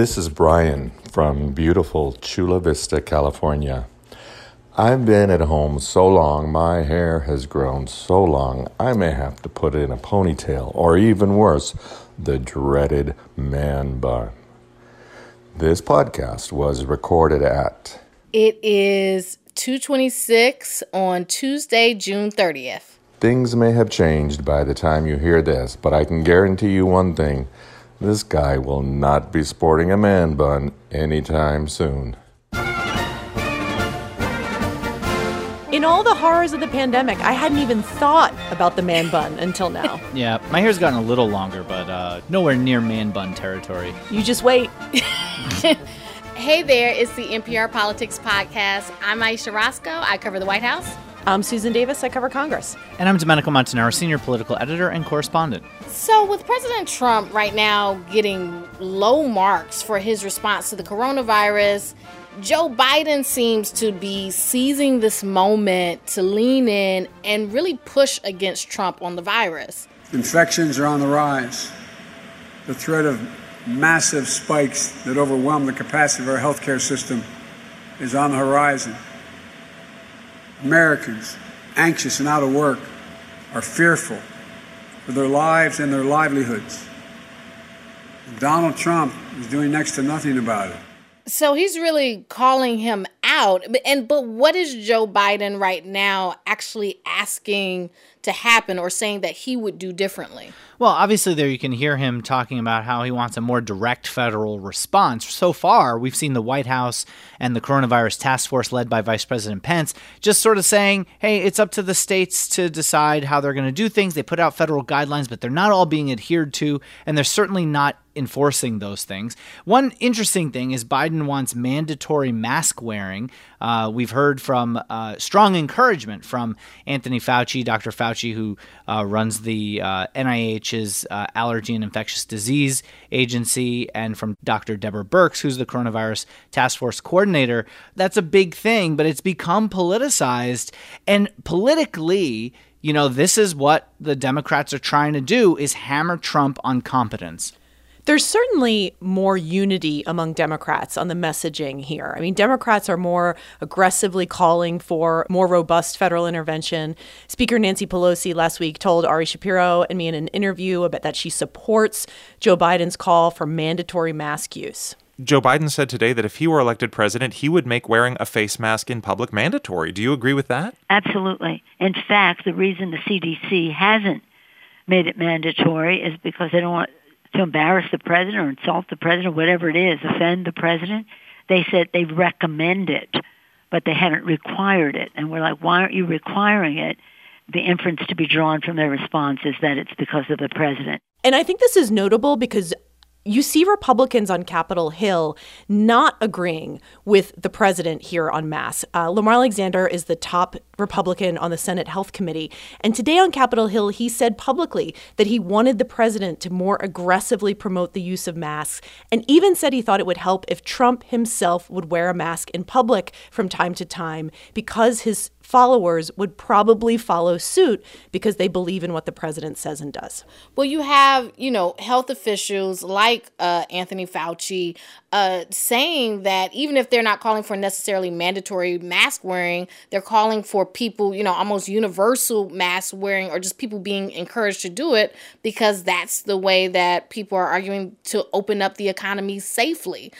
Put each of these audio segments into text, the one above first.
This is Brian from beautiful Chula Vista, California. I've been at home so long, my hair has grown so long, I may have to put in a ponytail, or even worse, the dreaded man bun. This podcast was recorded at. It is 226 on Tuesday, June 30th. Things may have changed by the time you hear this, but I can guarantee you one thing this guy will not be sporting a man bun anytime soon. In all the horrors of the pandemic, I hadn't even thought about the man bun until now. Yeah, my hair's gotten a little longer, but uh, nowhere near man bun territory. You just wait. Hey there, it's the NPR Politics Podcast. I'm Ayesha Rascoe. I cover the White House. I'm Susan Davis. I cover Congress. And I'm Domenico Montanaro, senior political editor and correspondent. So, with President Trump right now getting low marks for his response to the coronavirus, Joe Biden seems to be seizing this moment to lean in and really push against Trump on the virus. Infections are on the rise. The threat of massive spikes that overwhelm the capacity of our healthcare system is on the horizon. Americans, anxious and out of work, are fearful for their lives and their livelihoods. Donald Trump is doing next to nothing about it. So he's really calling him out. And but what is Joe Biden right now actually asking to happen or saying that he would do differently? Well, obviously, there you can hear him talking about how he wants a more direct federal response. So far, we've seen the White House and the coronavirus task force led by Vice President Pence just sort of saying, hey, it's up to the states to decide how they're going to do things. They put out federal guidelines, but they're not all being adhered to, and they're certainly not enforcing those things. One interesting thing is Biden wants mandatory mask wearing. Uh, we've heard from uh, strong encouragement from Anthony Fauci, Dr. Fauci, who uh, runs the uh, NIH's uh, Allergy and Infectious Disease Agency, and from Dr. Deborah Birx, who's the coronavirus task force coordinator. That's a big thing, but it's become politicized. And politically, you know, this is what the Democrats are trying to do is hammer Trump on competence. There's certainly more unity among Democrats on the messaging here. I mean, Democrats are more aggressively calling for more robust federal intervention. Speaker Nancy Pelosi last week told Ari Shapiro and me in an interview about that she supports Joe Biden's call for mandatory mask use. Joe Biden said today that if he were elected president, he would make wearing a face mask in public mandatory. Do you agree with that? Absolutely. In fact, the reason the CDC hasn't made it mandatory is because they don't want to embarrass the president or insult the president, whatever it is, offend the president. They said they recommend it, but they haven't required it. And we're like, why aren't you requiring it? The inference to be drawn from their response is that it's because of the president. And I think this is notable because you see Republicans on Capitol Hill not agreeing with the president here on masks. Uh, Lamar Alexander is the top Republican on the Senate Health Committee. And today on Capitol Hill, he said publicly that he wanted the president to more aggressively promote the use of masks, and even said he thought it would help if Trump himself would wear a mask in public from time to time because his followers would probably follow suit because they believe in what the president says and does. Well, you have, you know, health officials like uh, Anthony Fauci uh, saying that even if they're not calling for necessarily mandatory mask wearing, they're calling for people, you know, almost universal mask wearing or just people being encouraged to do it because that's the way that people are arguing to open up the economy safely.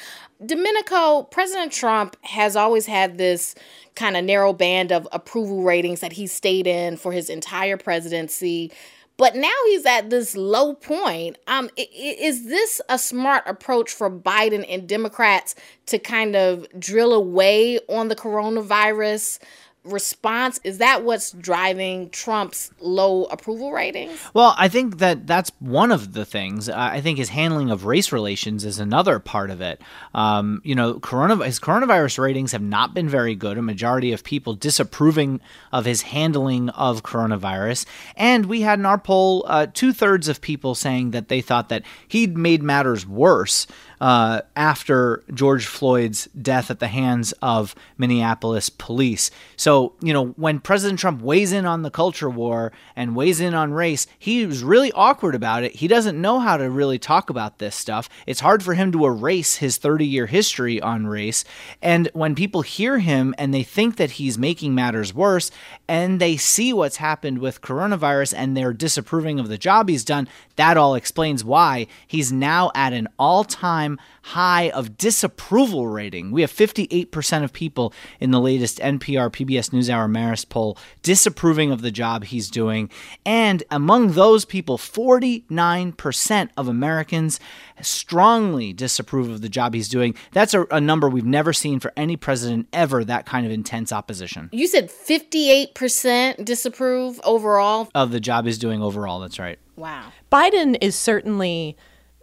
Domenico, President Trump has always had this kind of narrow band of approval ratings that he stayed in for his entire presidency. But now he's at this low point. Um, is this a smart approach for Biden and Democrats to kind of drill away on the coronavirus response is that what's driving Trump's low approval ratings? Well, I think that that's one of the things. I think his handling of race relations is another part of it. Um, you know, his coronavirus ratings have not been very good. A majority of people disapproving of his handling of coronavirus, and we had in our poll uh, two thirds of people saying that they thought that he'd made matters worse uh, after George Floyd's death at the hands of Minneapolis police. So, you know, when President Trump weighs in on the culture war and weighs in on race, he really awkward about it. He doesn't know how to really talk about this stuff. It's hard for him to erase his 30 year history on race. And when people hear him and they think that he's making matters worse and they see what's happened with coronavirus and they're disapproving of the job he's done, that all explains why he's now at an all time high of disapproval rating. We have 58% of people in the latest NPR PBS NewsHour Marist poll disapproving of the job he's doing. And among those people, 49% of Americans strongly disapprove of the job he's doing. That's a, a number we've never seen for any president ever, that kind of intense opposition. You said 58% disapprove overall? Of the job he's doing overall, that's right. Wow. Biden is certainly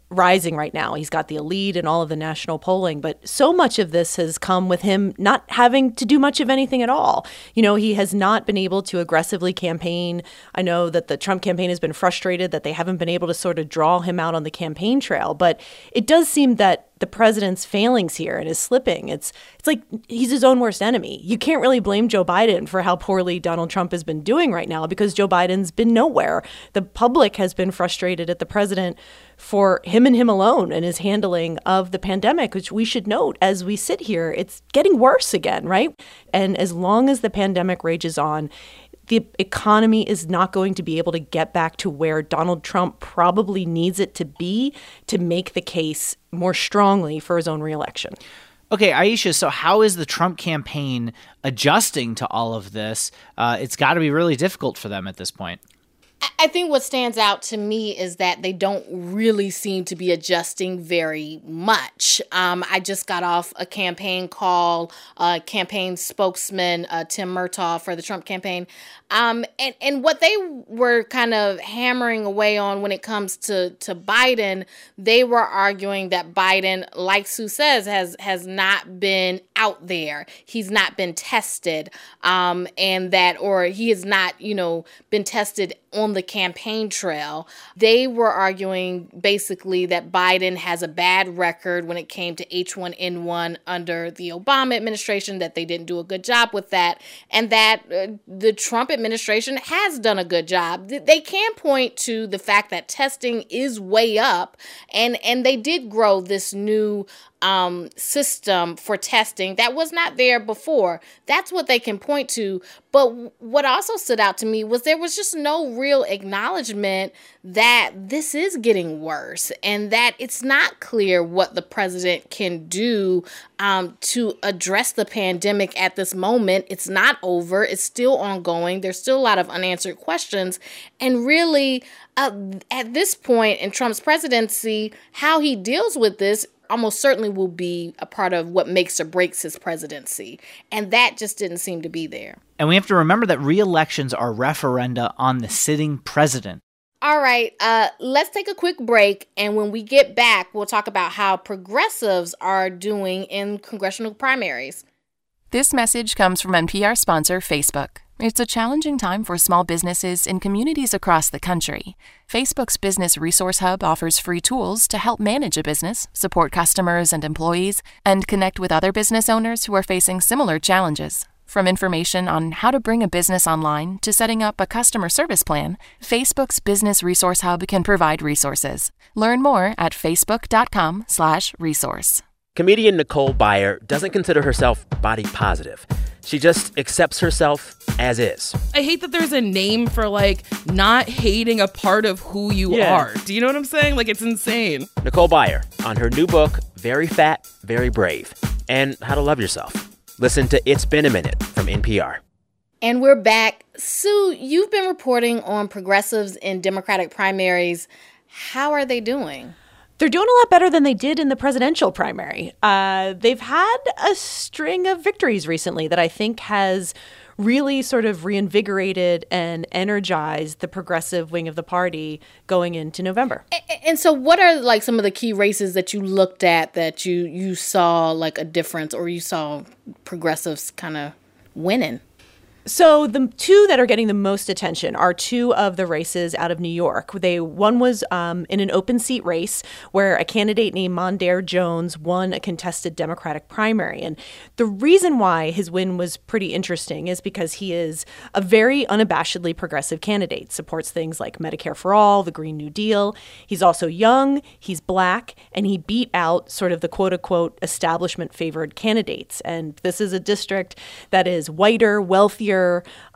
rising right now. He's got the elite and all of the national polling, but so much of this has come with him not having to do much of anything at all. You know, he has not been able to aggressively campaign. I know that the Trump campaign has been frustrated that they haven't been able to sort of draw him out on the campaign trail, but it does seem that the president's failings here and his slipping. It's it's like he's his own worst enemy. You can't really blame Joe Biden for how poorly Donald Trump has been doing right now because Joe Biden's been nowhere. The public has been frustrated at the president for him and him alone and his handling of the pandemic, which we should note as we sit here, it's getting worse again, right? And as long as the pandemic rages on, the economy is not going to be able to get back to where Donald Trump probably needs it to be to make the case more strongly for his own reelection. Okay, Ayesha, so how is the Trump campaign adjusting to all of this? Uh, it's got to be really difficult for them at this point. I think what stands out to me is that they don't really seem to be adjusting very much. Um, I just got off a campaign call, uh, campaign spokesman uh, Tim Murtaugh for the Trump campaign, um, and and what they were kind of hammering away on when it comes to to Biden, they were arguing that Biden, like Sue says, has has not been out there. He's not been tested, um, and that or he has not, you know, been tested on the campaign trail. They were arguing basically that Biden has a bad record when it came to H1N1 under the Obama administration. That they didn't do a good job with that, and that uh, the Trump administration has done a good job. They can point to the fact that testing is way up and and they did grow this new um, system for testing that was not there before. That's what they can point to. But what also stood out to me was there was just no real acknowledgement that this is getting worse and that it's not clear what the president can do um, to address the pandemic at this moment. It's not over, it's still ongoing. There's still a lot of unanswered questions. And really, uh, at this point in Trump's presidency, how he deals with this almost certainly will be a part of what makes or breaks his presidency. And that just didn't seem to be there. And we have to remember that re-elections are referenda on the sitting president. All right, uh, let's take a quick break. And when we get back, we'll talk about how progressives are doing in congressional primaries. This message comes from NPR sponsor Facebook. It's a challenging time for small businesses in communities across the country. Facebook's Business Resource Hub offers free tools to help manage a business, support customers and employees, and connect with other business owners who are facing similar challenges. From information on how to bring a business online to setting up a customer service plan, Facebook's Business Resource Hub can provide resources. Learn more at facebook.com/resource. Comedian Nicole Byer doesn't consider herself body positive. She just accepts herself as is. I hate that there's a name for like not hating a part of who you Yeah. are. Do you know what I'm saying? Like it's insane. Nicole Byer on her new book, Very Fat, Very Brave, and How to Love Yourself. Listen to It's Been a Minute from NPR. And we're back. Sue, you've been reporting on progressives in Democratic primaries. How are they doing? They're doing a lot better than they did in the presidential primary. Uh, they've had a string of victories recently that I think has really sort of reinvigorated and energized the progressive wing of the party going into November. And so what are like some of the key races that you looked at that you you saw like a difference or you saw progressives kind of winning? So the two that are getting the most attention are two of the races out of New York. They one was um, in an open seat race where a candidate named Mondaire Jones won a contested Democratic primary, and the reason why his win was pretty interesting is because he is a very unabashedly progressive candidate. Supports things like Medicare for all, the Green New Deal. He's also young. He's black, and he beat out sort of the quote unquote establishment favored candidates. And this is a district that is whiter, wealthier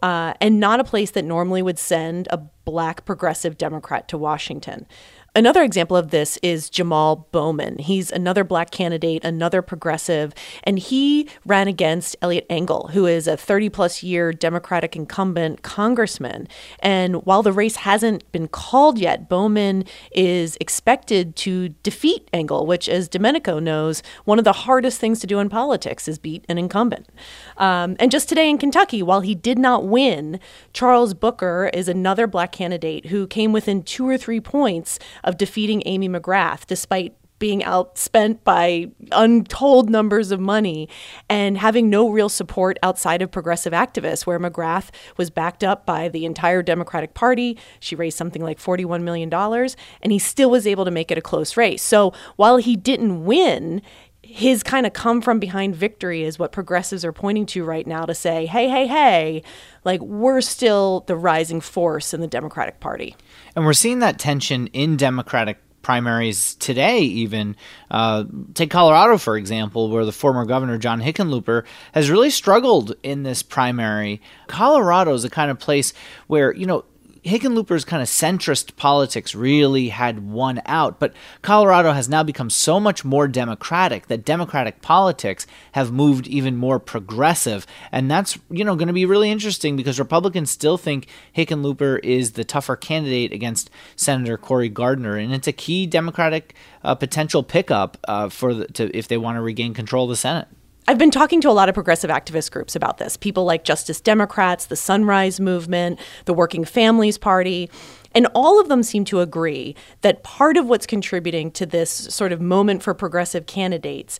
uh, and not a place that normally would send a black progressive Democrat to Washington. Another example of this is Jamal Bowman. He's another black candidate, another progressive, and he ran against Eliot Engel, who is a 30 plus year Democratic incumbent congressman. And while the race hasn't been called yet, Bowman is expected to defeat Engel, which, as Domenico knows, one of the hardest things to do in politics is beat an incumbent. Um, and just today in Kentucky, while he did not win, Charles Booker is another black candidate who came within two or three points of defeating Amy McGrath, despite being outspent by untold numbers of money and having no real support outside of progressive activists, where McGrath was backed up by the entire Democratic Party. She raised something like $41 million, and he still was able to make it a close race. So while he didn't win, his kind of come from behind victory is what progressives are pointing to right now to say, hey, hey, hey, like we're still the rising force in the Democratic Party. And we're seeing that tension in Democratic primaries today, even. Uh, take Colorado, for example, where the former governor, John Hickenlooper, has really struggled in this primary. Colorado is the kind of place where, you know, Hickenlooper's kind of centrist politics really had won out, but Colorado has now become so much more democratic that democratic politics have moved even more progressive, and that's you know going to be really interesting because Republicans still think Hickenlooper is the tougher candidate against Senator Cory Gardner, and it's a key Democratic uh, potential pickup uh, for the, to, if they want to regain control of the Senate. I've been talking to a lot of progressive activist groups about this. People like Justice Democrats, the Sunrise Movement, the Working Families Party. And all of them seem to agree that part of what's contributing to this sort of moment for progressive candidates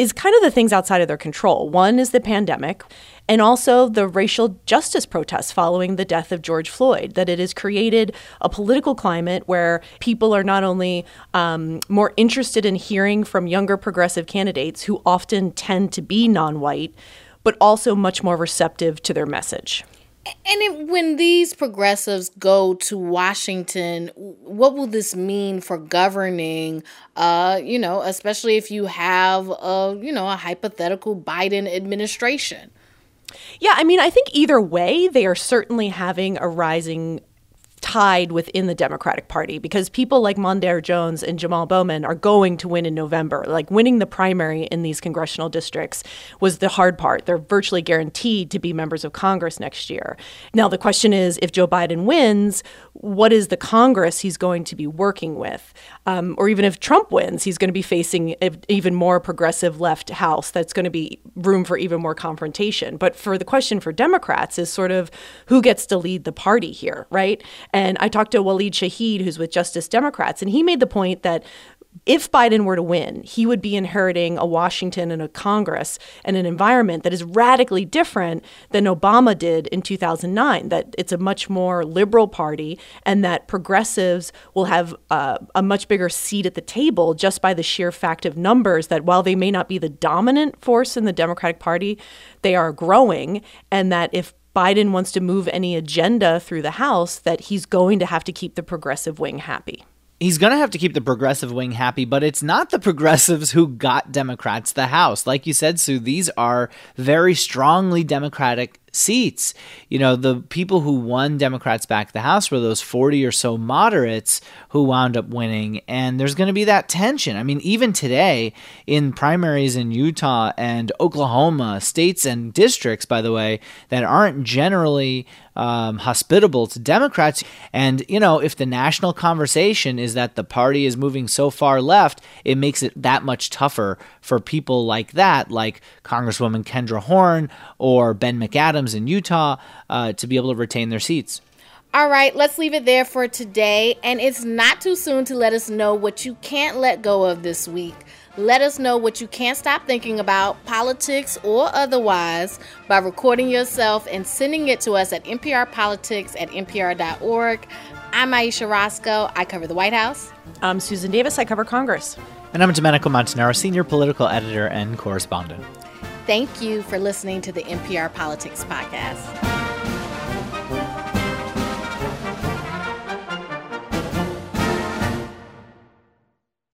is kind of the things outside of their control. One is the pandemic, and also the racial justice protests following the death of George Floyd, that it has created a political climate where people are not only um, more interested in hearing from younger progressive candidates who often tend to be non white, but also much more receptive to their message. And it, when these progressives go to Washington, what will this mean for governing? Uh, you know, especially if you have a you know a hypothetical Biden administration. Yeah, I mean, I think either way, they are certainly having a rising tide within the Democratic Party because people like Mondaire Jones and Jamal Bowman are going to win in November. Like winning the primary in these congressional districts was the hard part. They're virtually guaranteed to be members of Congress next year. Now, the question is if Joe Biden wins, what is the Congress he's going to be working with? Um, or even if Trump wins, he's going to be facing an even more progressive left House that's going to be room for even more confrontation. But for the question for Democrats is sort of who gets to lead the party here, right? And I talked to Waleed Shahid, who's with Justice Democrats, and he made the point that if Biden were to win, he would be inheriting a Washington and a Congress and an environment that is radically different than Obama did in 2009. That it's a much more liberal party, and that progressives will have uh, a much bigger seat at the table just by the sheer fact of numbers. That while they may not be the dominant force in the Democratic Party, they are growing, and that if Biden wants to move any agenda through the House, that he's going to have to keep the progressive wing happy he's going to have to keep the progressive wing happy, but it's not the progressives who got Democrats the House. Like you said, Sue, these are very strongly Democratic seats. You know, the people who won Democrats back the House were those 40 or so moderates who wound up winning. And there's going to be that tension. I mean, even today in primaries in Utah and Oklahoma, states and districts, by the way, that aren't generally um, hospitable to Democrats. And, you know, if the national conversation is that the party is moving so far left, it makes it that much tougher for people like that, like Congresswoman Kendra Horn or Ben McAdams in Utah, uh, to be able to retain their seats. All right, let's leave it there for today. And it's not too soon to let us know what you can't let go of this week. Let us know what you can't stop thinking about, politics or otherwise, by recording yourself and sending it to us at nprpolitics at npr.org. I'm Ayesha Rascoe. I cover the White House. I'm Susan Davis. I cover Congress. And I'm Domenico Montanaro, senior political editor and correspondent. Thank you for listening to the NPR Politics Podcast.